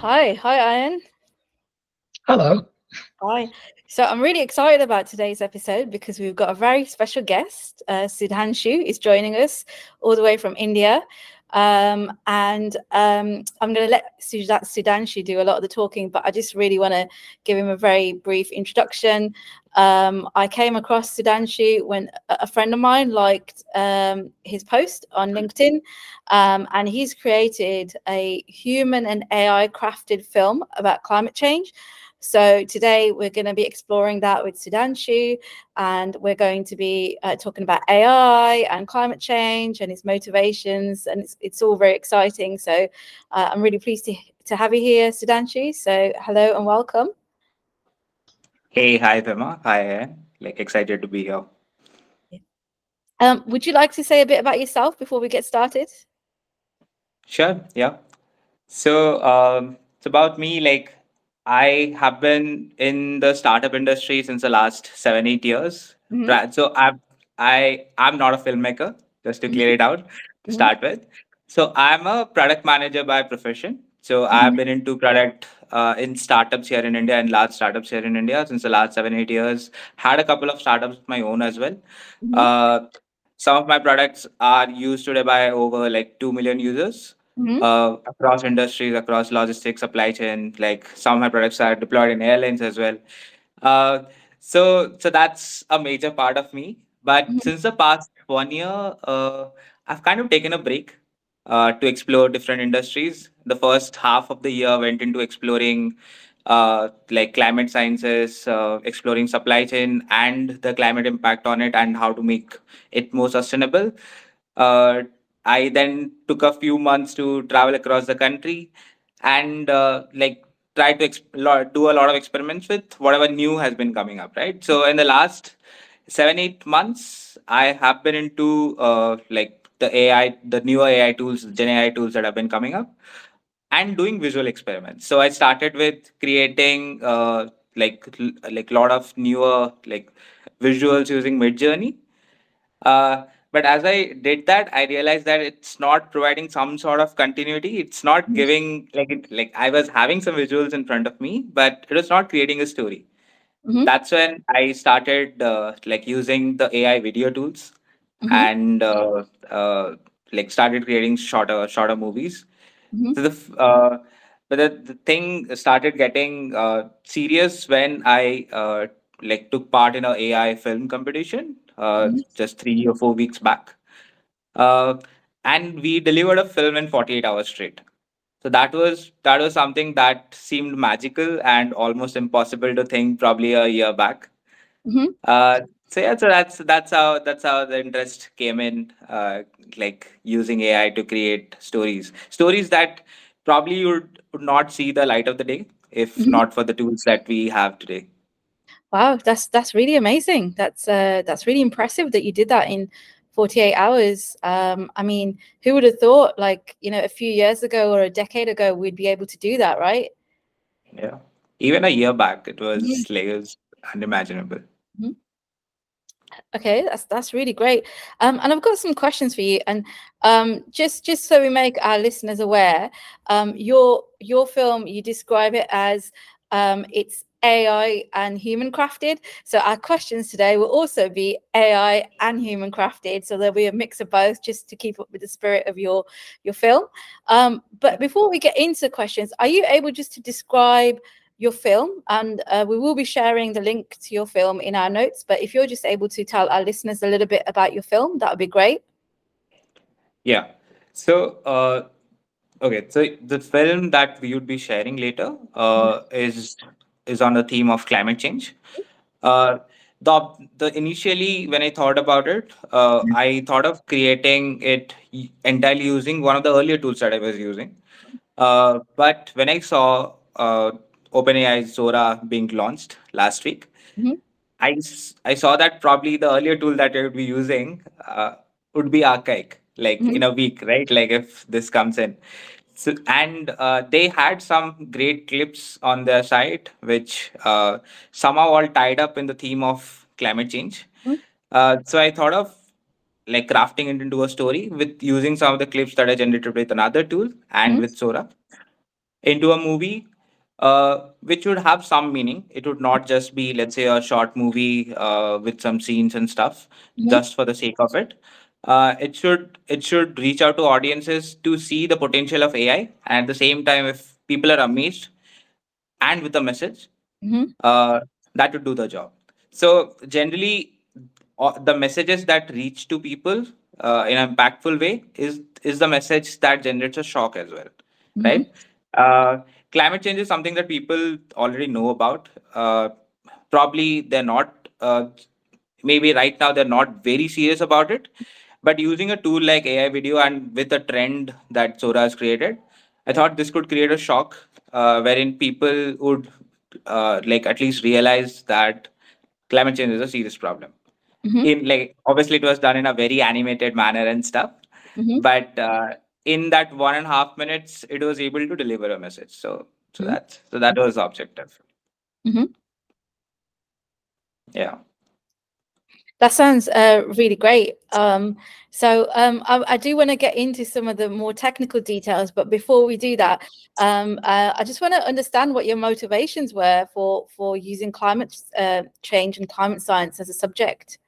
Hi, hi, Ian. Hello. Hi. So I'm really excited about today's episode because we've got a very special guest. Uh, Sudhansu is joining us all the way from India. Um, and um, I'm going to let Sudhansu do a lot of the talking, but I just really want to give him a very brief introduction. Um, I came across Sudhansu when a friend of mine liked um, his post on LinkedIn, um, and he's created a human and AI crafted film about climate change. So today we're going to be exploring that with Sudhansu, and we're going to be uh, talking about AI and climate change and its motivations, and it's, it's all very exciting. So uh, I'm really pleased to, to have you here, Sudhansu. So hello and welcome. Hey, hi, Pema. Hi, like excited to be here. Um, would you like to say a bit about yourself before we get started? Sure. Yeah. So um, it's about me. Like I have been in the startup industry since the last seven, eight years. Mm-hmm. So I'm I I'm not a filmmaker, just to clear mm-hmm. it out to mm-hmm. start with. So I'm a product manager by profession. So mm-hmm. I've been into product uh, in startups here in India and large startups here in India since the last seven, eight years. Had a couple of startups of my own as well. Mm-hmm. Uh, some of my products are used today by over like 2 million users mm-hmm. uh, across industries, across logistics, supply chain. Like some of my products are deployed in airlines as well. Uh, so, so that's a major part of me. But mm-hmm. since the past one year, uh, I've kind of taken a break uh, to explore different industries. The first half of the year went into exploring uh, like climate sciences, uh, exploring supply chain and the climate impact on it, and how to make it more sustainable. I then took a few months to travel across the country and uh, like try to do a lot of experiments with whatever new has been coming up, right? So in the last seven eight months, I have been into uh, like the AI, the newer AI tools, Gen AI tools that have been coming up, and doing visual experiments. So I started with creating uh, like like lot of newer like visuals using Midjourney. Uh, but as i did that i realized that it's not providing some sort of continuity it's not mm-hmm. giving like it like i was having some visuals in front of me but it was not creating a story mm-hmm. that's when i started uh, like using the ai video tools mm-hmm. and uh, uh, like started creating shorter shorter movies mm-hmm. so the uh, but the, the thing started getting uh, serious when i uh, like took part in a ai film competition mm-hmm. just three or four weeks back. Uh, and we delivered a film in 48 hours straight. So that was that was something that seemed magical and almost impossible to think probably a year back. Mm-hmm. Uh, so yeah, so that's that's how that's how the interest came in, uh, like using AI to create stories, stories that probably you would, would not see the light of the day if mm-hmm. not for the tools that we have today. Wow, that's that's really amazing. That's uh, that's really impressive that you did that in 48 hours. Um, I mean, who would have thought, like you know, a few years ago or a decade ago, we'd be able to do that, right? Yeah, even a year back, it was mm-hmm. like it was unimaginable. Mm-hmm. Okay, that's that's really great. Um, and I've got some questions for you. And um, just just so we make our listeners aware, um, your your film you describe it as um, it's AI and human crafted. So our questions today will also be AI and human crafted. So there'll be a mix of both just to keep up with the spirit of your your film. Um, but before we get into questions, are you able just to describe your film? And uh, we will be sharing the link to your film in our notes. But if you're just able to tell our listeners a little bit about your film, that would be great. Yeah. So uh okay so the film that we would be sharing later uh, mm-hmm. is is on the theme of climate change. Uh, the the initially when I thought about it, uh, mm-hmm. I thought of creating it entirely using one of the earlier tools that I was using. Uh, but when I saw uh, OpenAI Sora being launched last week, mm-hmm. I I saw that probably the earlier tool that I would be using uh, would be archaic, like mm-hmm. in a week, right? Like if this comes in. So, and uh, they had some great clips on their site, which uh, somehow all tied up in the theme of climate change. Mm-hmm. Uh, so I thought of like crafting it into a story with using some of the clips that I generated with another tool and mm-hmm. with Sora. into a movie uh, which would have some meaning. It would not just be, let's say, a short movie uh, with some scenes and stuff Mhm. just for the sake of it. Uh, it should it should reach out to audiences to see the potential of AI, and at the same time, if people are amazed and with a message, Mhm. uh, that would do the job. So generally, uh, the messages that reach to people uh, in an impactful way is is the message that generates a shock as well, Mhm. right? Uh, climate change is something that people already know about. Uh, probably they're not. Uh, maybe right now they're not very serious about it, but using a tool like AI video and with a trend that Sora has created, I thought this could create a shock uh, wherein people would uh, like at least realize that climate change is a serious problem. Mhm. In like obviously it was done in a very animated manner and stuff, Mhm. but uh, in that one and a half minutes, it was able to deliver a message. So so Mhm. that so that was the objective. Mhm. Yeah. That sounds uh, really great. Um, so um, I, I do want to get into some of the more technical details, but before we do that, um, uh, I just want to understand what your motivations were for for using climate uh, change and climate science as a subject.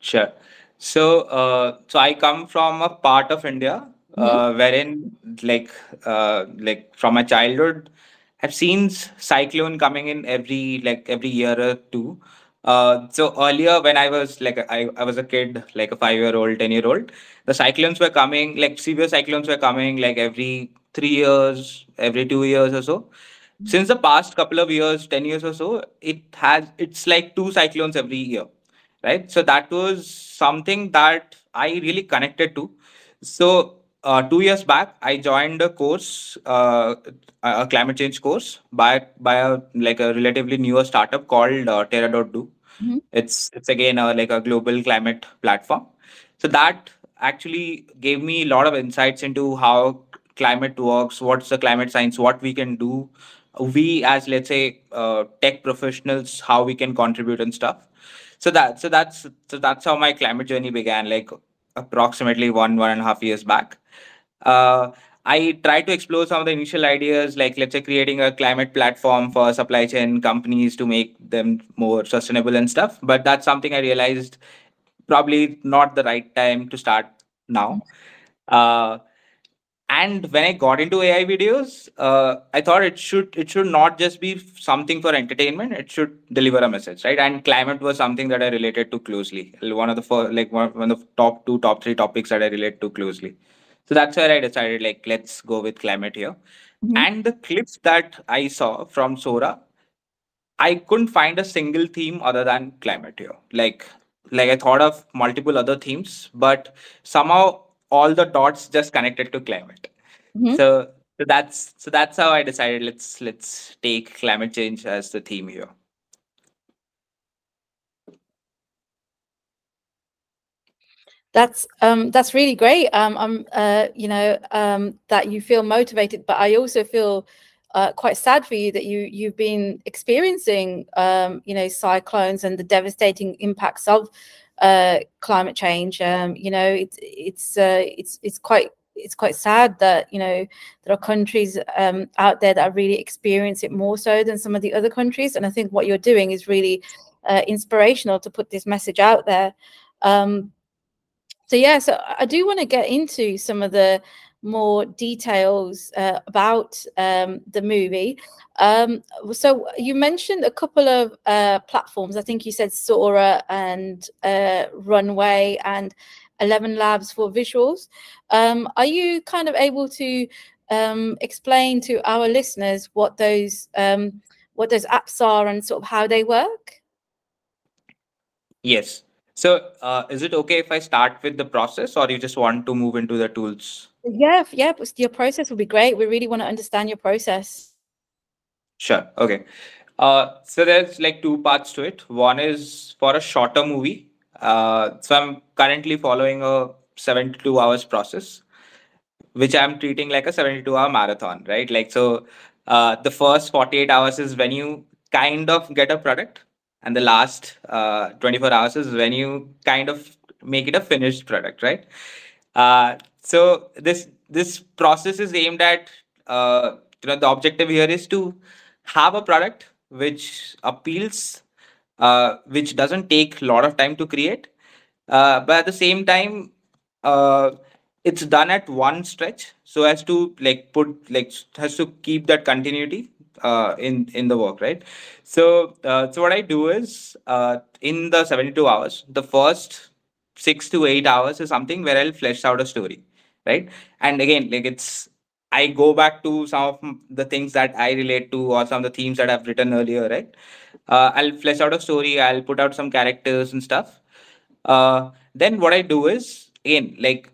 Sure. So, uh, so I come from a part of India uh, wherein, like, uh, like from my childhood, I've seen cyclone coming in every like every year or two. Uh, so earlier when I was like I, I was a kid, like a five year old, ten year old, the cyclones were coming, like severe cyclones were coming like every three years, every two years or so. Since the past couple of years, ten years or so, it has it's like two cyclones every year right? So that was something that i really connected to. So uh, two years back i joined a course uh, a climate change course by by a like a relatively newer startup called uh, terra.do Mhm. it's it's again a, like a global climate platform. So that actually gave me a lot of insights into how climate works what's the climate science what we can do. We as let's say uh, tech professionals how we can contribute and stuff. So that so that's so that's how my climate journey began like approximately one one and a half years back uh, i tried to explore some of the initial ideas like let's say creating a climate platform for supply chain companies to make them more sustainable and stuff. But that's something i realized probably not the right time to start now. Uh, and when i got into ai videos uh, i thought it should it should not just be something for entertainment. It should deliver a message right? And climate was something that i related to closely. One of the first, like one, one of the top two top three topics that i relate to closely so that's where i decided like let's go with climate here Mhm. and the clips that i saw from sora i couldn't find a single theme other than climate here like like i thought of multiple other themes but somehow all the dots just connected to climate Mhm. so so that's so that's how I decided let's let's take climate change as the theme here. That's um that's really great. Um I'm uh you know um that you feel motivated, but I also feel uh, quite sad for you that you you've been experiencing um you know cyclones and the devastating impacts of uh climate change. Um you know it's it's uh, it's it's quite it's quite sad that you know there are countries um out there that really experience it more so than some of the other countries, and I think what you're doing is really uh, inspirational to put this message out there. Um, so yeah, so I do want to get into some of the more details uh, about um, the movie. Um, so you mentioned a couple of uh, platforms. I think you said Sora and uh, Runway and Eleven Labs for visuals. Um, are you kind of able to um, explain to our listeners what those um, what those apps are and sort of how they work? Yes. So uh, is it okay if I start with the process, or you just want to move into the tools? Yeah, yeah, your process would be great. We really want to understand your process. Sure. Okay. Uh, so there's like two parts to it. One is for a shorter movie. Uh, so I'm currently following a 72 hours process, which I'm treating like a 72 hour marathon, right? Like, so uh, the first 48 hours is when you kind of get a product, and the last uh, 24 hours is when you kind of make it a finished product, right? Uh, so this this process is aimed at uh, you know the objective here is to have a product which appeals uh, which doesn't take a lot of time to create uh, but at the same time uh, it's done at one stretch so as to like put like has to keep that continuity uh, in in the work right? So uh, so what i do is uh, in the 72 hours the first 6 to 8 hours is something where i'll flesh out a story right? And again like it's i go back to some of the things that i relate to or some of the themes that i've written earlier right? Uh, i'll flesh out a story i'll put out some characters and stuff. Uh, then what i do is again like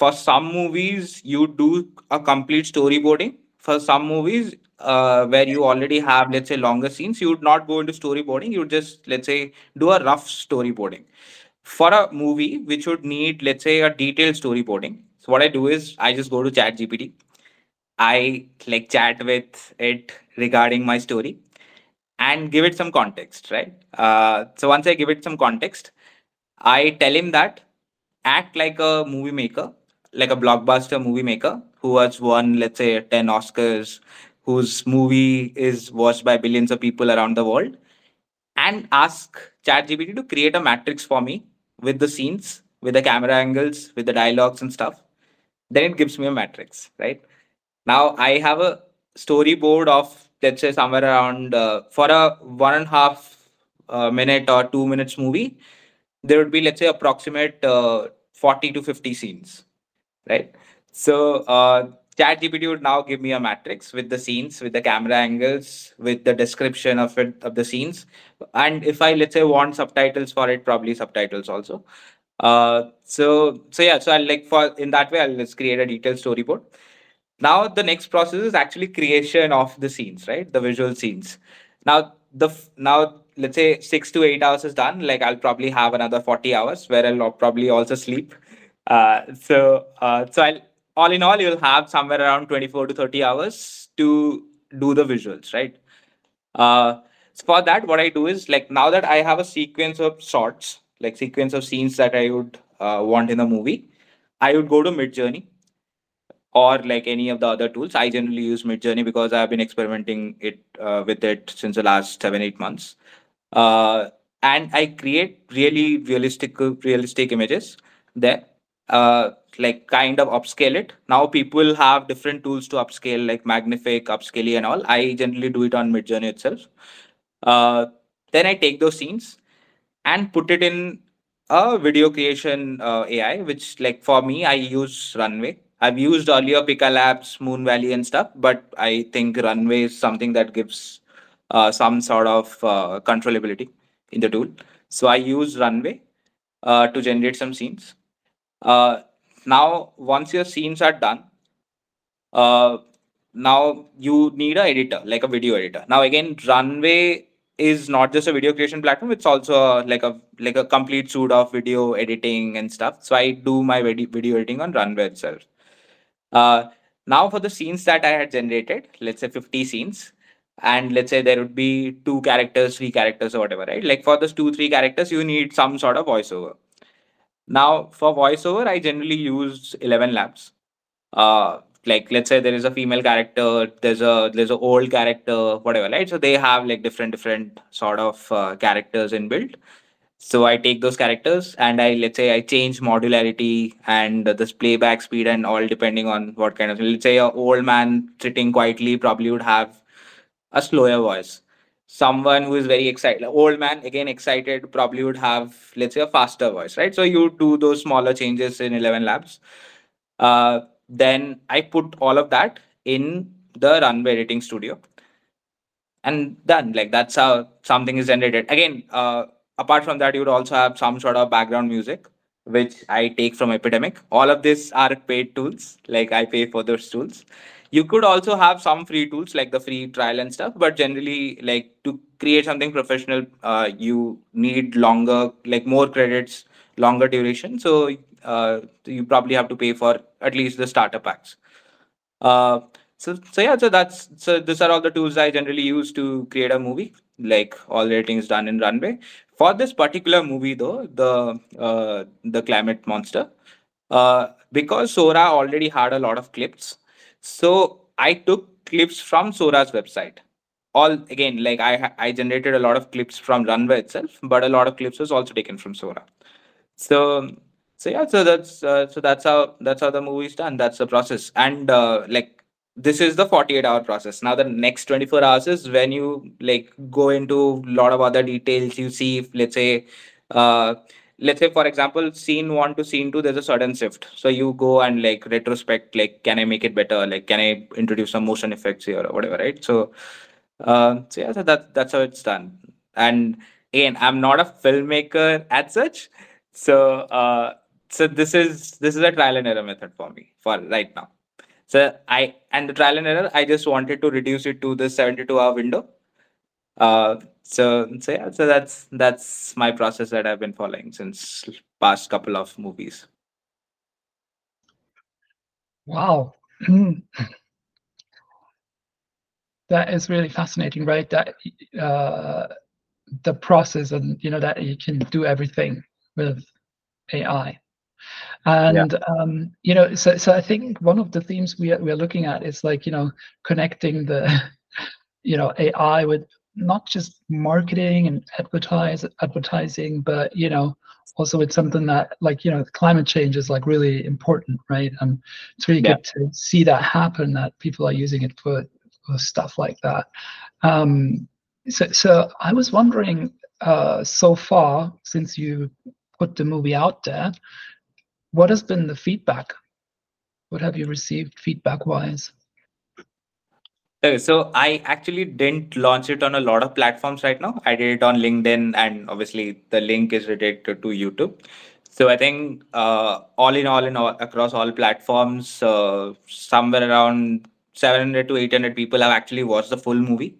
for some movies you do a complete storyboarding. For some movies uh, where you already have let's say longer scenes you would not go into storyboarding. You would just let's say do a rough storyboarding. For a movie which would need let's say a detailed storyboarding so what i do is i just go to chat gpt i like chat with it regarding my story and give it some context right? Uh, so once i give it some context i tell him that act like a movie maker like a blockbuster movie maker who has won let's say 10 oscars whose movie is watched by billions of people around the world and ask ChatGPT to create a matrix for me with the scenes, with the camera angles, with the dialogues and stuff. Then it gives me a matrix, right? Now I have a storyboard of let's say somewhere around uh, for a one and a half uh, minute or two minutes movie, there would be let's say approximate uh, 40 to 50 scenes, right? So uh, ChatGPT would now give me a matrix with the scenes, with the camera angles, with the description of it of the scenes, and if I let's say want subtitles for it, probably subtitles also. Uh, so so yeah, so I like for in that way I'll just create a detailed storyboard. Now the next process is actually creation of the scenes, right? The visual scenes. Now the now let's say six to eight hours is done. Like I'll probably have another forty hours where I'll probably also sleep. Uh, so uh, so I'll all in all, you'll have somewhere around 24 to 30 hours to do the visuals, right? Uh, so for that, what I do is like now that I have a sequence of shots, like sequence of scenes that I would uh, want in a movie, I would go to Midjourney or like any of the other tools. I generally use Midjourney because I've been experimenting it uh, with it since the last seven eight months, uh, and I create really realistic realistic images there uh, like kind of upscale it. Now people have different tools to upscale, like Magnific, Upscayl, and all. I generally do it on Midjourney itself. Uh, then I take those scenes and put it in a video creation uh, AI, which like for me, I use Runway. I've used earlier Pika Labs, Moon Valley, and stuff, but I think Runway is something that gives uh, some sort of uh, controllability in the tool. So I use Runway uh, to generate some scenes uh, now, once your scenes are done, uh, now you need a editor, like a video editor. Now, again, Runway is not just a video creation platform; it's also like a like a complete suite of video editing and stuff. So I do my video editing on Runway itself. Uh, now, for the scenes that I had generated, let's say 50 scenes, and let's say there would be two characters, three characters, or whatever, right? Like for those two, three characters, you need some sort of voiceover. Now, for voiceover, I generally use Eleven Labs. Uh, like let's say there is a female character, there's a there's a old character, whatever, right? So they have like different different sort of uh, characters inbuilt. So I take those characters and I let's say I change modularity and this playback speed and all depending on what kind of let's say a old man sitting quietly probably would have a slower voice someone who is very excited old man again excited probably would have let's say a faster voice right? So you do those smaller changes in Eleven Labs. Uh, then i put all of that in the runway editing studio. And done like that's how something is generated. Again uh, apart from that you would also have some sort of background music which i take from epidemic. All of these are paid tools like i pay for those tools you could also have some free tools like the free trial and stuff but generally like to create something professional uh, you need longer like more credits longer duration. So uh, you probably have to pay for at least the starter packs. Uh, so so yeah so that's so these are all the tools i generally use to create a movie like all the is done in runway. For this particular movie though the uh, the climate monster uh, because sora already had a lot of clips so I took clips from Sora's website. All again, like I I generated a lot of clips from Runway itself, but a lot of clips was also taken from Sora. So so yeah, so that's uh, so that's how that's how the movie's done. That's the process, and uh, like this is the 48 hour process now the next 24 hours is when you like go into a lot of other details you see if let's say uh let's say for example scene one to scene two there's a certain shift. So you go and like retrospect like can i make it better? Like can i introduce some motion effects here or whatever right? So uh so yeah so that, that's how it's done. And again i'm not a filmmaker as such. So uh so this is this is a trial and error method for me for right now. So I and the trial and error, I just wanted to reduce it to the 72 hour window. Uh, so so yeah, so that's that's my process that I've been following since past couple of movies. Wow. that is really fascinating, right? That uh, the process and you know that you can do everything with AI and yeah. um, you know so, so i think one of the themes we are, we are looking at is like you know connecting the you know ai with not just marketing and advertise advertising but you know also it's something that like you know climate change is like really important right and it's really yeah. good to see that happen that people are using it for, for stuff like that um so so i was wondering uh so far since you put the movie out there what has been the feedback? What have you received feedback wise? So I actually didn't launch it on a lot of platforms right now. I did it on LinkedIn, and obviously the link is related to YouTube. So I think uh, all in all, in all across all platforms, uh, somewhere around 700 to 800 people have actually watched the full movie.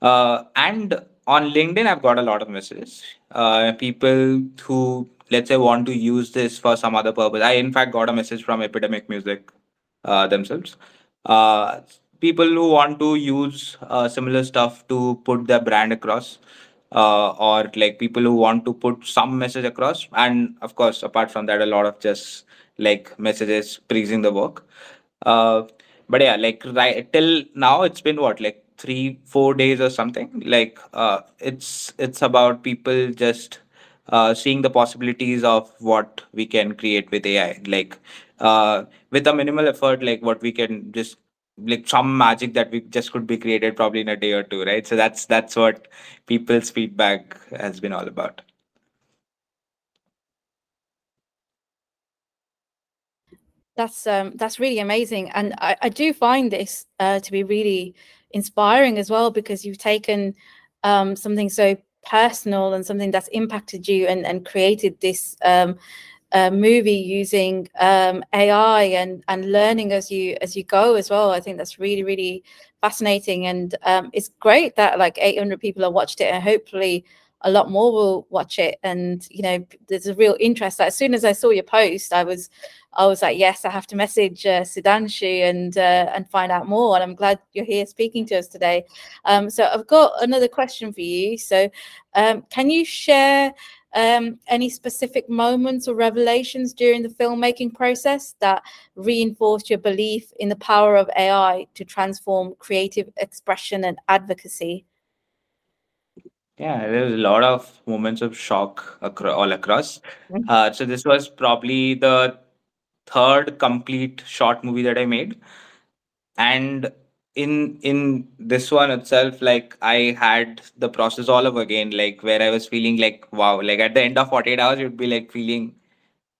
Uh, and on LinkedIn, I've got a lot of messages. Uh, people who let's say want to use this for some other purpose i in fact got a message from epidemic music uh, themselves uh, people who want to use uh, similar stuff to put their brand across uh, or like people who want to put some message across. And of course apart from that a lot of just like messages praising the work. Uh, but yeah like right till now it's been what like three four days or something? Like uh, it's it's about people just uh, seeing the possibilities of what we can create with AI. Like uh, with a minimal effort, like what we can just like some magic that we just could be created probably in a day or two, right? So that's that's what people's feedback has been all about. That's um that's really amazing, and I, I do find this uh, to be really inspiring as well because you've taken um, something so personal and something that's impacted you and, and created this um, uh, movie using um, AI and and learning as you as you go as well. I think that's really really fascinating. And um, it's great that like 800 people have watched it and hopefully a lot more will watch it. And you know there's a real interest as soon as i saw your post i was i was like yes i have to message uh, and uh, and find out more. And i'm glad you're here speaking to us today. Um, so i've got another question for you. So um, can you share um, any specific moments or revelations during the filmmaking process that reinforced your belief in the power of ai to transform creative expression and advocacy yeah, there's a lot of moments of shock acro- all across. Mm-hmm. Uh, so this was probably the third complete short movie that I made, and in in this one itself, like I had the process all over again, like where I was feeling like wow, like at the end of 48 hours, you'd be like feeling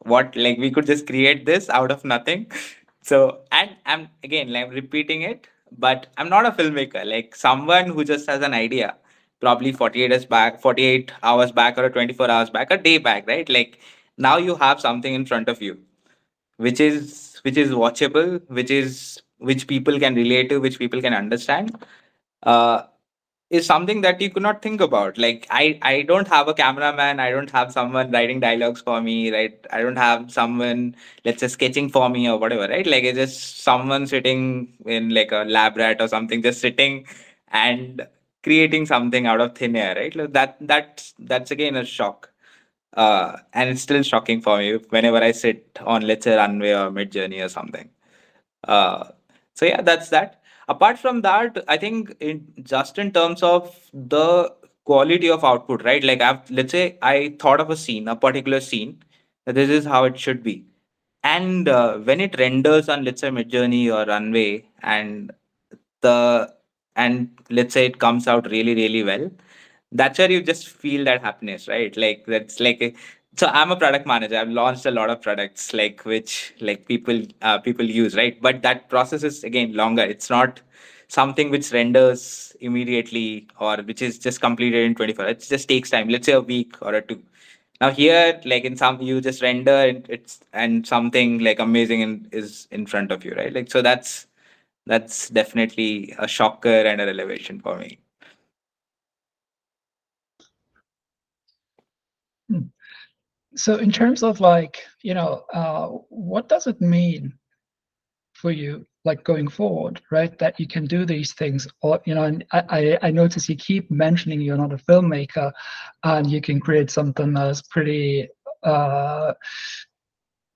what like we could just create this out of nothing. So and I'm again like repeating it, but I'm not a filmmaker. Like someone who just has an idea probably 48 hours back 48 hours back or 24 hours back a day back right like now you have something in front of you which is which is watchable which is which people can relate to which people can understand uh is something that you could not think about like i i don't have a cameraman i don't have someone writing dialogues for me right i don't have someone let's say sketching for me or whatever right like it's just someone sitting in like a lab rat or something just sitting and creating something out of thin air, right? That that's that's again a shock. Uh, and it's still shocking for me whenever I sit on let's say runway or Midjourney or something. Uh, so yeah, that's that. apart from that, I think in just in terms of the quality of output, right? Like I've let's say I thought of a scene, a particular scene, this is how it should be. And uh, when it renders on let's say Midjourney or Runway and the and let's say it comes out really, really well, that's where you just feel that happiness, right? Like that's like a, so i'm a product manager. I've launched a lot of products like which like people uh, people use right? But that process is again longer. It's not something which renders immediately or which is just completed in 24 it just takes time. Let's say a week or a two. Now here like in some you just render and it's and something like amazing in, is in front of you right? Like so that's that's definitely a shocker and a revelation for me so in terms of like you know uh, what does it mean for you like going forward right that you can do these things? Or you know and i i notice you keep mentioning you're not a filmmaker and you can create something that's pretty uh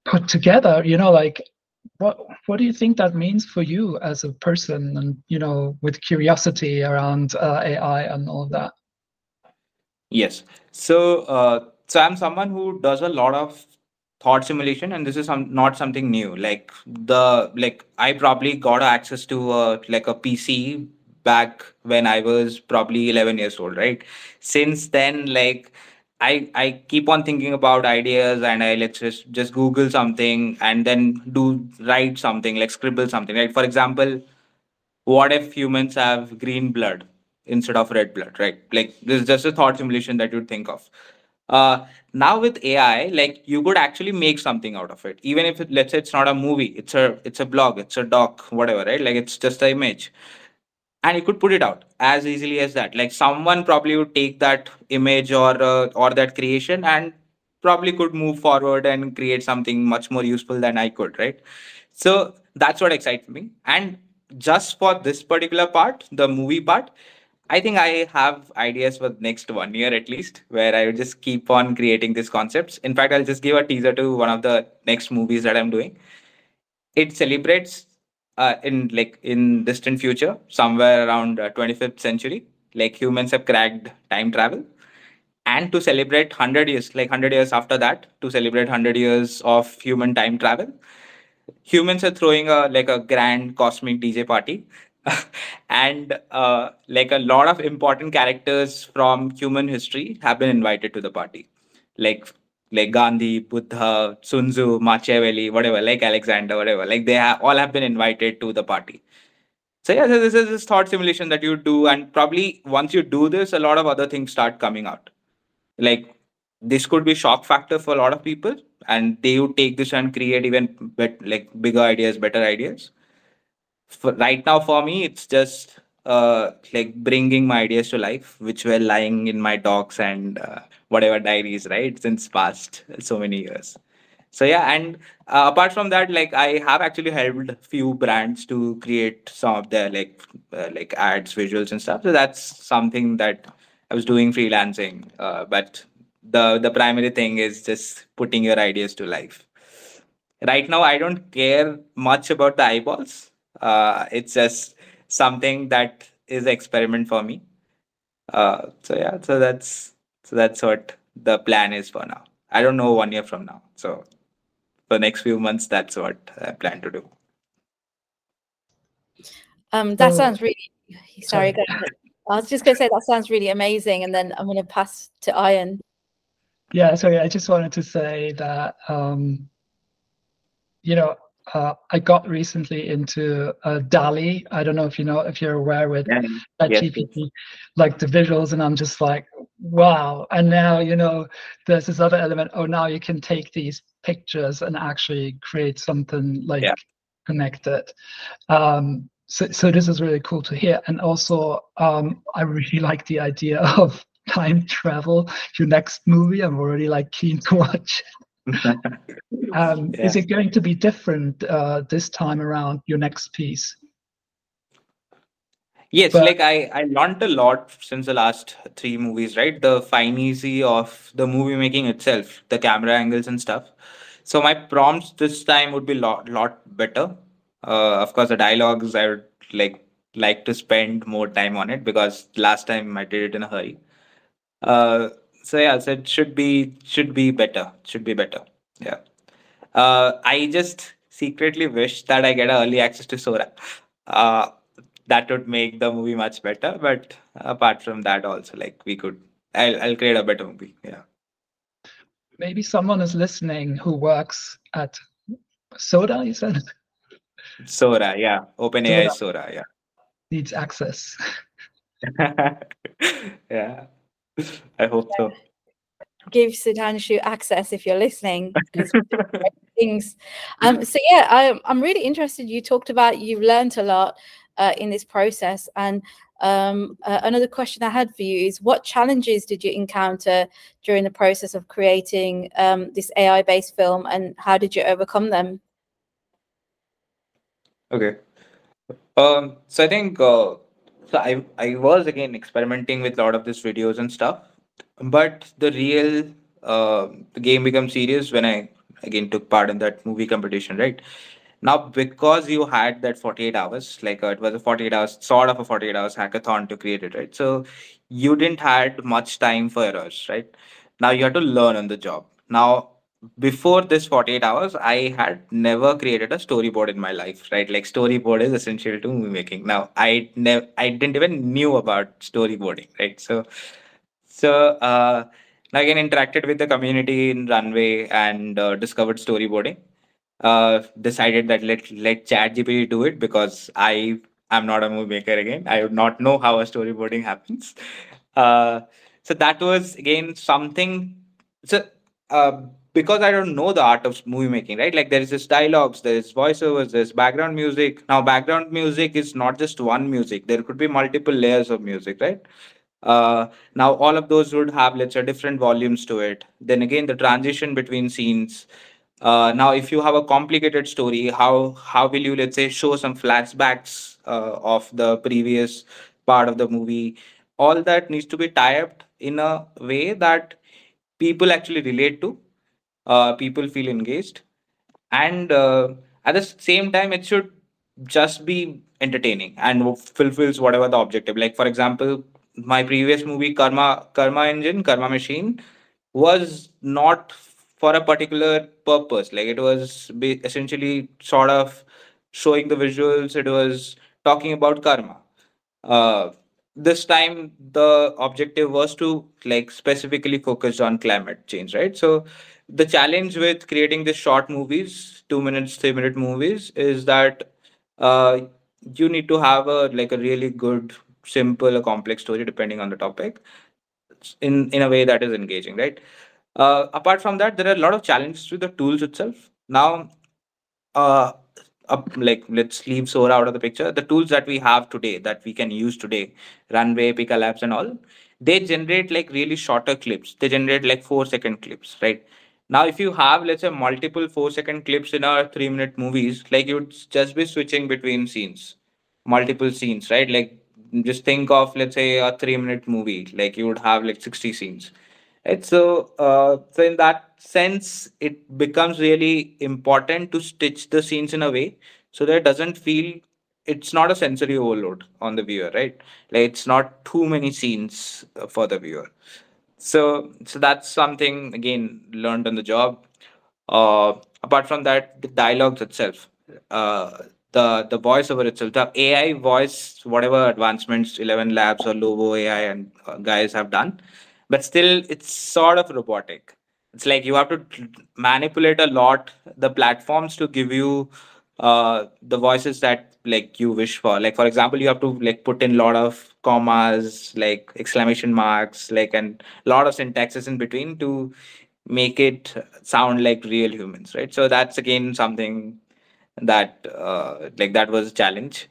put together you know like what what do you think that means for you as a person and you know with curiosity around uh, ai and all of that? Yes. So uh so i'm someone who does a lot of thought simulation and this is some, not something new. Like the like i probably got access to a, like a pc back when i was probably 11 years old right? Since then like I, I keep on thinking about ideas and I let's just just Google something and then do write something like scribble something. Right for example what if humans have green blood instead of red blood right? Like this is just a thought simulation that you'd think of uh, now with ai like you could actually make something out of it. Even if it, let's say it's not a movie it's a it's a blog it's a doc whatever right? Like it's just an image. And you could put it out as easily as that. Like someone probably would take that image or uh, or that creation and probably could move forward and create something much more useful than i could right? So that's what excites me. And just for this particular part the movie part I think I have ideas for next one year at least, where I will just keep on creating these concepts. In fact, I'll just give a teaser to one of the next movies that I'm doing. It celebrates uh, in like in distant future, somewhere around uh, 25th century, like humans have cracked time travel, and to celebrate 100 years, like 100 years after that, to celebrate 100 years of human time travel, humans are throwing a like a grand cosmic DJ party and uh, like a lot of important characters from human history have been invited to the party. Like like gandhi buddha sun tzu machiavelli whatever like alexander whatever. Like they all have been invited to the party. So yeah so this is this thought simulation that you do and probably once you do this a lot of other things start coming out. Like this could be shock factor for a lot of people and they would take this and create even bet, like bigger ideas better ideas for right now for me it's just uh like bringing my ideas to life which were lying in my docs and uh, whatever diaries right since past so many years. So yeah and uh, apart from that like i have actually helped few brands to create some of their like uh, like ads visuals and stuff. So that's something that i was doing freelancing uh, but the the primary thing is just putting your ideas to life. Right now i don't care much about the eyeballs uh, it's just something that is experiment for me. Uh, so yeah so that's so that's what the plan is for now. I don't know one year from now. So for next few months that's what i plan to do. Um that sounds really sorry, sorry. i was just going to say that sounds really amazing and then i'm going to pass to ian. Yeah sorry i just wanted to say that um you know uh, I got recently into uh, DALL-E. I don't know if you know if you're aware with yeah. that yes, GPT, like the visuals, and I'm just like, wow. And now you know there's this other element. Oh, now you can take these pictures and actually create something like yeah. connected. Um, so, so this is really cool to hear. And also, um, I really like the idea of time travel. Your next movie, I'm already like keen to watch. um, yeah. Is it going to be different uh, this time around your next piece? Yes, but, like I, I learned a lot since the last three movies, right? The fine easy of the movie making itself, the camera angles and stuff. So my prompts this time would be lot lot better. Uh, of course, the dialogues I would like like to spend more time on it because last time I did it in a hurry. Uh, so yeah, so it should be should be better. Should be better. Yeah. Uh, I just secretly wish that I get early access to Sora. Uh, that would make the movie much better. But apart from that, also like we could, I'll I'll create a better movie. Yeah. Maybe someone is listening who works at Soda. You said. Sora, yeah. OpenAI Sora, yeah. Needs access. yeah. I hope so. Give Sudhansu access if you're listening. things. Um, so yeah, I, I'm really interested. You talked about you've learned a lot uh, in this process, and um, uh, another question I had for you is what challenges did you encounter during the process of creating um, this AI-based film, and how did you overcome them? Okay. Um, so I think uh, so I I was again experimenting with a lot of these videos and stuff, but the real uh, the game becomes serious when I again took part in that movie competition, right? Now because you had that 48 hours, like uh, it was a 48 hours sort of a 48 hours hackathon to create it, right? So you didn't had much time for errors, right? Now you have to learn on the job. Now before this 48 hours i had never created a storyboard in my life right? Like storyboard is essential to movie making. Now i never i didn't even knew about storyboarding right? So so uh again interacted with the community in runway and uh, discovered storyboarding. Uh decided that let let chat gpt do it because i am not a movie maker again. I would not know how a storyboarding happens. Uh so that was again something so uh because I don't know the art of movie making, right? Like there is this dialogues, there is voiceovers, there's background music. Now, background music is not just one music. There could be multiple layers of music, right? Uh, now, all of those would have, let's say, different volumes to it. Then again, the transition between scenes. Uh, now, if you have a complicated story, how how will you, let's say, show some flashbacks uh, of the previous part of the movie? All that needs to be typed in a way that people actually relate to uh, people feel engaged. And uh, at the same time it should just be entertaining and fulfills whatever the objective. Like for example my previous movie karma karma engine karma machine was not for a particular purpose. Like it was essentially sort of showing the visuals. It was talking about karma. Uh, this time the objective was to like specifically focus on climate change right? So the challenge with creating these short movies, two minutes, three minute movies, is that uh, you need to have a like a really good, simple, a complex story depending on the topic, in in a way that is engaging, right? Uh, apart from that, there are a lot of challenges with the tools itself. Now, uh, like let's leave Sora out of the picture. The tools that we have today that we can use today, Runway, Pika Labs, and all, they generate like really shorter clips. They generate like four second clips, right? Now, if you have, let's say, multiple four second clips in our three minute movies, like you'd just be switching between scenes, multiple scenes, right? Like just think of, let's say, a three minute movie, like you would have like 60 scenes. Right. So, uh, so in that sense, it becomes really important to stitch the scenes in a way so that it doesn't feel it's not a sensory overload on the viewer, right? Like it's not too many scenes for the viewer so so that's something again learned on the job. Uh, apart from that the dialogues itself uh, the the voiceover itself the ai voice whatever advancements Eleven Labs or lovo ai and uh, guys have done but still it's sort of robotic. It's like you have to manipulate a lot the platforms to give you uh, the voices that like you wish for. Like for example you have to like put in lot of commas like exclamation marks like and a lot of syntaxes in between to make it sound like real humans right? So that's again something that uh, like that was a challenge.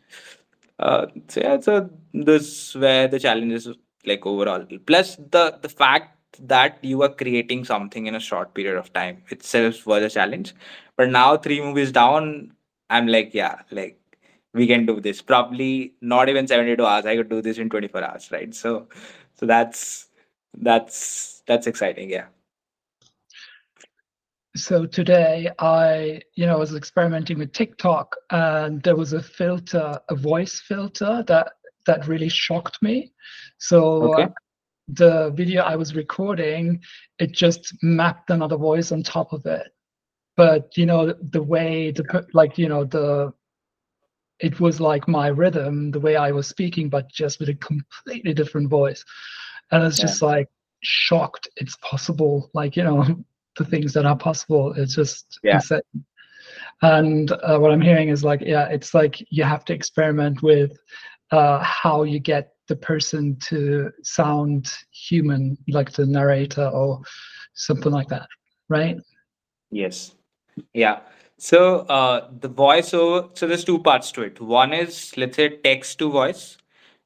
Uh, so yeah so this where the challenge is like overall. Plus the the fact that you are creating something in a short period of time itself was a challenge. But now three movies down i'm like yeah like we can do this probably not even 72 hours i could do this in 24 hours right so so that's that's that's exciting yeah so today I, you know, was experimenting with TikTok, and there was a filter, a voice filter that that really shocked me. So okay. the video I was recording, it just mapped another voice on top of it. But you know, the way the like, you know, the it was like my rhythm, the way I was speaking, but just with a completely different voice. And it's yeah. just like shocked it's possible. Like, you know, the things that are possible. It's just yeah. insane. And uh, what I'm hearing is like, yeah, it's like you have to experiment with uh, how you get the person to sound human, like the narrator or something like that, right? Yes. Yeah. So uh, the voiceover, so there's two parts to it. One is let's say text to voice.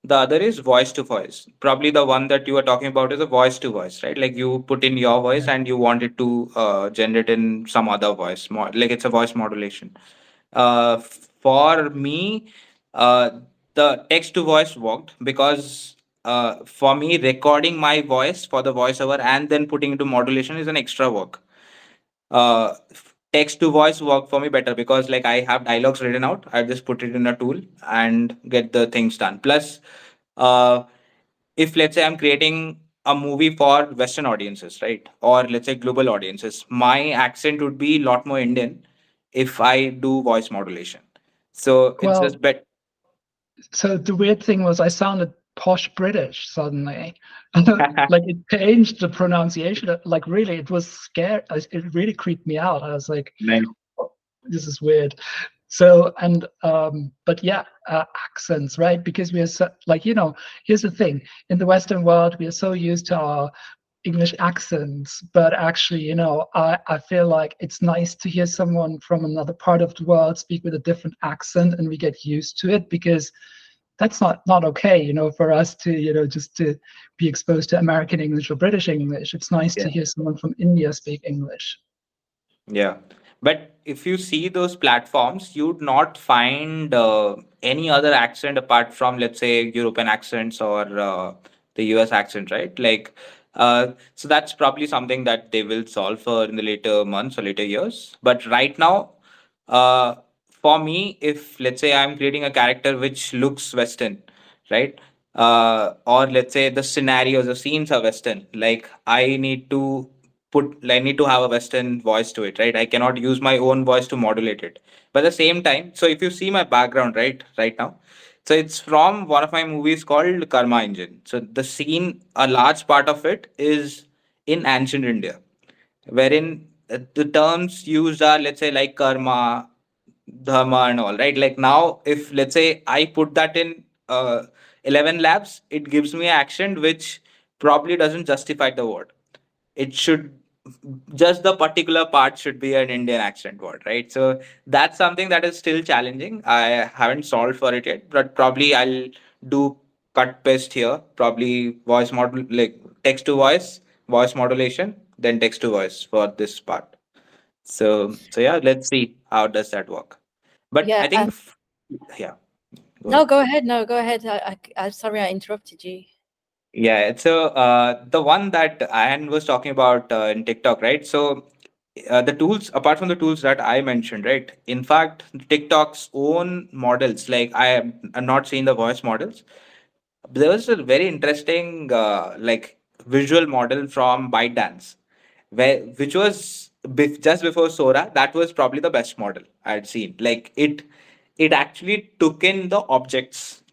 The other is voice to voice. Probably the one that you are talking about is a voice to voice, right? Like you put in your voice and you want it to uh, generate in some other voice, more like it's a voice modulation. Uh, for me, uh, the text to voice worked because uh, for me, recording my voice for the voiceover and then putting into modulation is an extra work. Uh, text to voice work for me better because like I have dialogues written out. I just put it in a tool and get the things done. Plus, uh, if let's say I'm creating a movie for Western audiences, right, or let's say global audiences, my accent would be a lot more Indian if I do voice modulation. So well, it's just better. So the weird thing was I sounded posh British suddenly. like it changed the pronunciation. Like really, it was scary. It really creeped me out. I was like, oh, this is weird. So and um, but yeah, uh, accents, right? Because we are so, like you know, here's the thing: in the Western world, we are so used to our English accents, but actually, you know, I, I feel like it's nice to hear someone from another part of the world speak with a different accent and we get used to it because that's not not okay you know for us to you know just to be exposed to american english or british english. It's nice yeah. to hear someone from india speak english. Yeah. But if you see those platforms you'd not find uh, any other accent apart from let's say european accents or uh, the us accent right? Like uh, so that's probably something that they will solve for in the later months or later years. But right now uh, for me, if let's say I'm creating a character which looks Western, right? Uh, or let's say the scenarios, the scenes are Western, like I need to put, I need to have a Western voice to it, right? I cannot use my own voice to modulate it. But at the same time, so if you see my background, right, right now, so it's from one of my movies called Karma Engine. So the scene, a large part of it is in ancient India, wherein the terms used are, let's say, like karma, dharma and all right? Like now if let's say i put that in uh, Eleven Labs it gives me accent which probably doesn't justify the word. It should just the particular part should be an indian accent word right? So that's something that is still challenging. I haven't solved for it yet but probably i'll do cut paste here. Probably voice model like text to voice voice modulation then text to voice for this part so so yeah, let's see how does that work. But yeah, I think um, yeah. Go no, ahead. go ahead. No, go ahead. I, I, am sorry I interrupted you. Yeah, so uh, the one that Anne was talking about uh, in TikTok, right? So uh, the tools, apart from the tools that I mentioned, right? In fact, TikTok's own models, like I am not seeing the voice models. There was a very interesting, uh, like visual model from ByteDance, where which was just before Sora, that was probably the best model I had seen. Like it, it actually took in the objects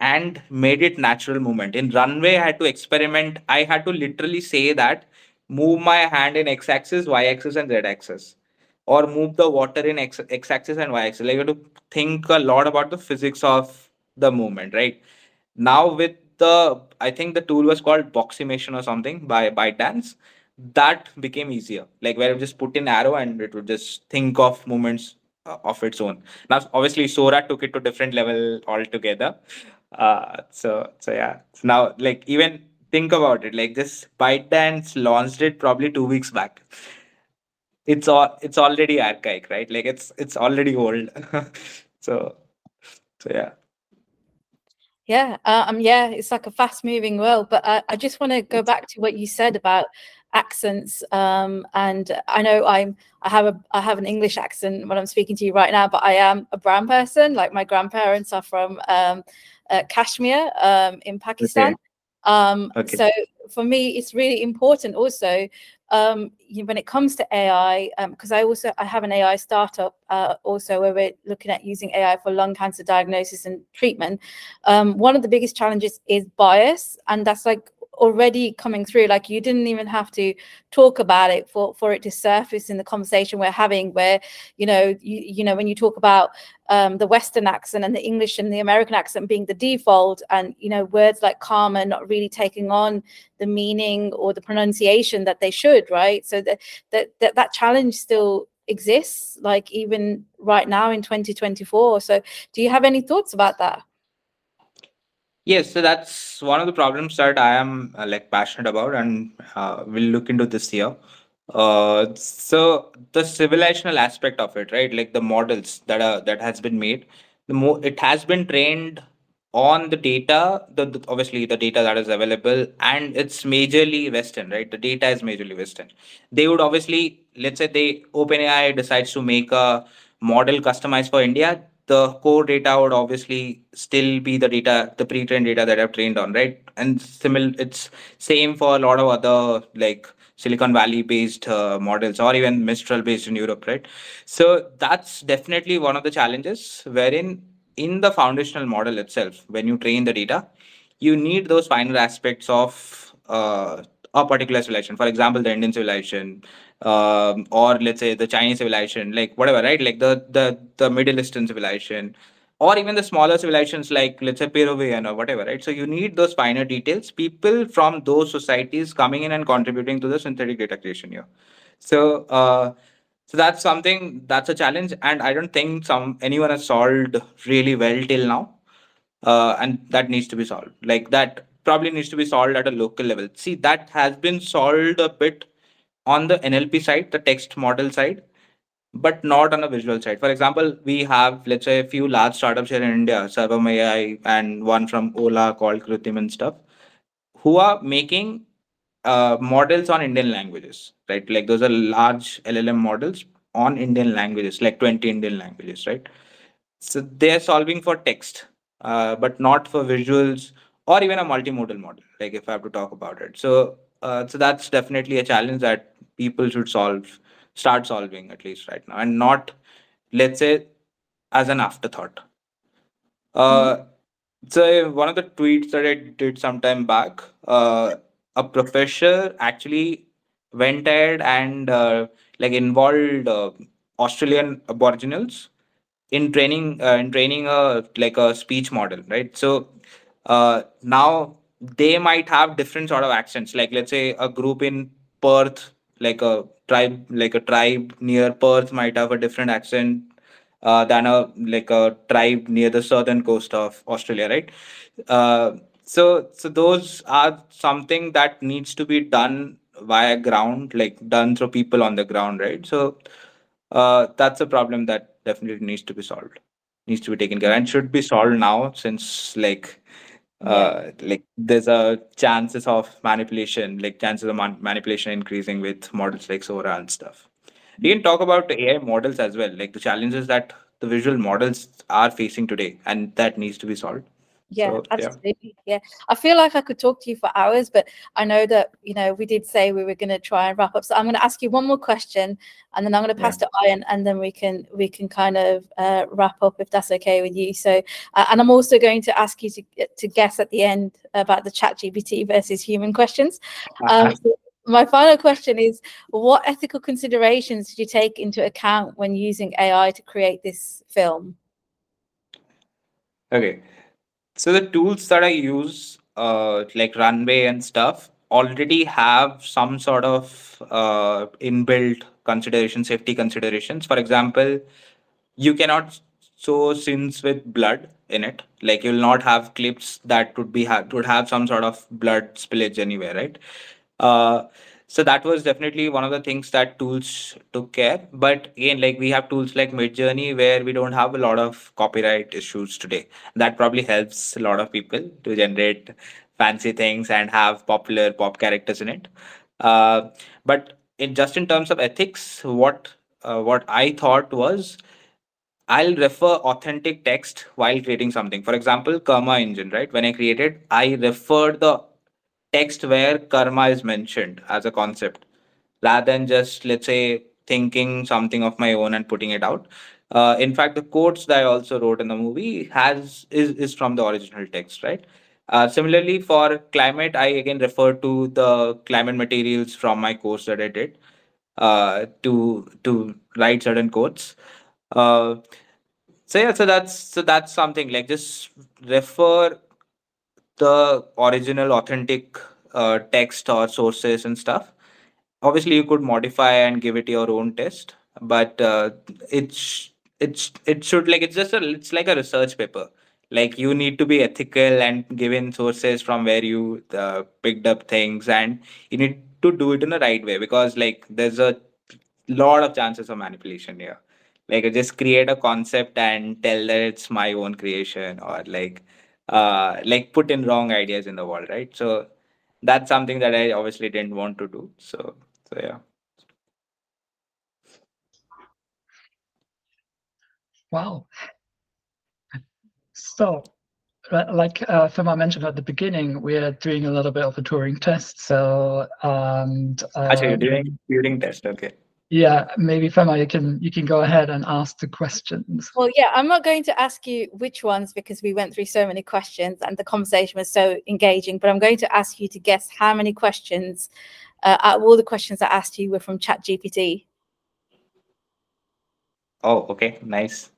and made it natural movement. In runway, I had to experiment. I had to literally say that move my hand in x-axis, y-axis, and z-axis, or move the water in x- x-axis and y-axis. Like you have to think a lot about the physics of the movement, right? Now with the, I think the tool was called Boximation or something by ByteDance that became easier. Like where you just put in arrow and it would just think of movements uh, of its own. Now obviously sora took it to different level altogether. Uh so so yeah. So now like even think about it. Like this ByteDance launched it probably two weeks back. It's all it's already archaic right? Like it's it's already old. So so yeah. Yeah uh, um yeah it's like a fast moving world but uh, i just want to go back to what you said about accents. Um, and I know I'm I have a I have an English accent when I'm speaking to you right now, but I am a brown person. Like my grandparents are from um, uh, Kashmir um, in Pakistan. Okay. Um, okay. So for me, it's really important also um, when it comes to AI, because um, I also I have an AI startup uh, also where we're looking at using AI for lung cancer diagnosis and treatment. Um, one of the biggest challenges is bias, and that's like already coming through like you didn't even have to talk about it for for it to surface in the conversation we're having where you know you, you know when you talk about um, the western accent and the english and the american accent being the default and you know words like karma not really taking on the meaning or the pronunciation that they should right? So that that that, that challenge still exists like even right now in 2024 so do you have any thoughts about that Yes, so that's one of the problems that I am uh, like passionate about, and uh, we'll look into this here. Uh, so the civilizational aspect of it, right? Like the models that are that has been made, the more it has been trained on the data, the, the obviously the data that is available, and it's majorly Western, right? The data is majorly Western. They would obviously, let's say, they OpenAI decides to make a model customized for India the core data would obviously still be the data, the pre-trained data that I've trained on, right? And similar, it's same for a lot of other like Silicon Valley based uh, models or even Mistral based in Europe, right? So that's definitely one of the challenges wherein in the foundational model itself, when you train the data, you need those finer aspects of uh, a particular civilization. For example, the Indian civilization, um, or let's say the Chinese civilization, like whatever, right? Like the the the Middle Eastern civilization, or even the smaller civilizations like let's say Peruvian or whatever, right? So you need those finer details. People from those societies coming in and contributing to the synthetic data creation here. So uh, so that's something that's a challenge, and I don't think some anyone has solved really well till now. Uh, and that needs to be solved. Like that probably needs to be solved at a local level. See, that has been solved a bit on the NLP side, the text model side, but not on the visual side. For example, we have, let's say, a few large startups here in India, Sarvam AI and one from Ola called Krutrim and stuff, who are making uh, models on Indian languages, right? Like those are large LLM models on Indian languages, like 20 Indian languages, right? So they're solving for text, uh, but not for visuals or even a multimodal model, like if I have to talk about it. So, uh, so that's definitely a challenge that people should solve start solving at least right now and not let's say as an afterthought uh, mm. so one of the tweets that i did some time back uh, a professor actually went ahead and uh, like involved uh, australian aboriginals in training uh, in training a like a speech model right so uh, now they might have different sort of accents. Like let's say a group in perth like a tribe like a tribe near perth might have a different accent uh, than a like a tribe near the southern coast of australia right? Uh, so so those are something that needs to be done via ground like done through people on the ground right? So uh, that's a problem that definitely needs to be solved needs to be taken care and should be solved now since like uh, like there's a chances of manipulation, like chances of man- manipulation increasing with models like Sora and stuff. You can talk about AI models as well, like the challenges that the visual models are facing today, and that needs to be solved yeah so, absolutely yeah. yeah. i feel like i could talk to you for hours but i know that you know we did say we were going to try and wrap up so i'm going to ask you one more question and then i'm going to pass yeah. to ian and then we can we can kind of uh, wrap up if that's okay with you so uh, and i'm also going to ask you to to guess at the end about the chat gpt versus human questions um, so my final question is what ethical considerations did you take into account when using ai to create this film okay so the tools that I use, uh, like Runway and stuff, already have some sort of uh, inbuilt consideration, safety considerations. For example, you cannot show scenes with blood in it. Like you will not have clips that would be have would have some sort of blood spillage anywhere, right? Uh, so that was definitely one of the things that tools took care but again like we have tools like midjourney where we don't have a lot of copyright issues today that probably helps a lot of people to generate fancy things and have popular pop characters in it Uh, but in just in terms of ethics, what uh, what I thought was I'll refer authentic text while creating something. For example, Karma Engine, right? When I created, I referred the text where karma is mentioned as a concept rather than just, let's say, thinking something of my own and putting it out. Uh, in fact, the quotes that I also wrote in the movie has is, is from the original text, right? Uh, similarly, for climate, I again refer to the climate materials from my course that I did uh, to to write certain quotes. Uh, so yeah, so that's so that's something like just refer the original authentic uh, text or sources and stuff. Obviously, you could modify and give it your own test, but uh, it's it's it should like it's just a it's like a research paper. Like you need to be ethical and given sources from where you uh, picked up things, and you need to do it in the right way because like there's a lot of chances of manipulation here like just create a concept and tell that it's my own creation or like uh like put in wrong ideas in the world right so that's something that i obviously didn't want to do so so yeah wow so like uh, Fema mentioned at the beginning, we're doing a little bit of a Turing test. So, and um, actually, you're doing Turing test, okay? Yeah maybe Fema you can you can go ahead and ask the questions. Well yeah i'm not going to ask you which ones because we went through so many questions and the conversation was so engaging but i'm going to ask you to guess how many questions uh, out of all the questions i asked you were from chat gpt oh okay nice.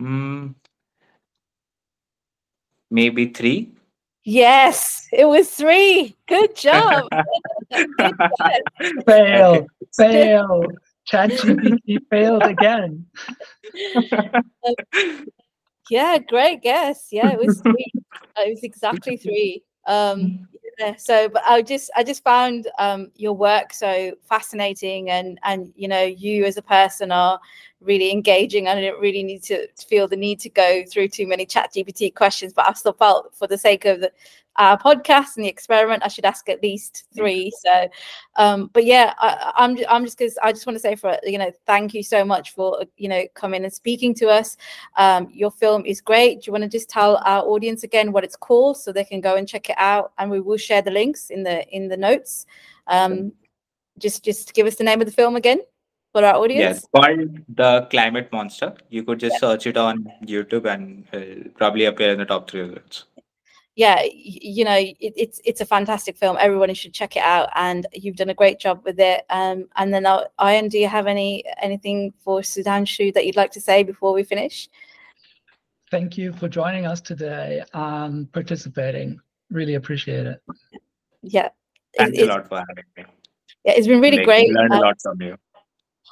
Mm, maybe three? Yes, it was three. Good job. fail, fail. ChatGPT failed again. yeah, great guess. Yeah, it was three. it was exactly three. Um, yeah, so, but I just, I just found um, your work so fascinating, and and you know, you as a person are really engaging. I didn't really need to feel the need to go through too many chat GPT questions, but I still felt for the sake of the, our podcast and the experiment, I should ask at least three. So, um, but yeah, I, am I'm, I'm just because I just want to say for you know, thank you so much for you know coming and speaking to us. Um, your film is great. Do you want to just tell our audience again what it's called so they can go and check it out, and we will share the links in the in the notes. Um, just just give us the name of the film again for our audience? Yes, called The Climate Monster. You could just yeah. search it on YouTube and it'll probably appear in the top three results. Yeah, you know, it, it's it's a fantastic film. Everyone should check it out, and you've done a great job with it. Um, and then, uh, Ian, do you have any anything for Sudhansu that you'd like to say before we finish? Thank you for joining us today and participating. Really appreciate it. Yeah. Thanks it, a lot for having me. Yeah, it's been really like, great. Learned a lot from you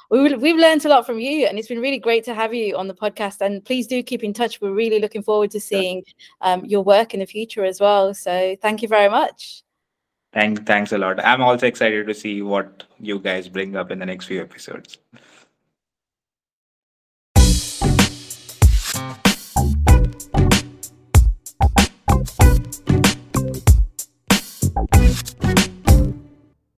we, we've learned a lot from you and it's been really great to have you on the podcast. And please do keep in touch. We're really looking forward to seeing um, your work in the future as well. So thank you very much. Thank, thanks a lot. I'm also excited to see what you guys bring up in the next few episodes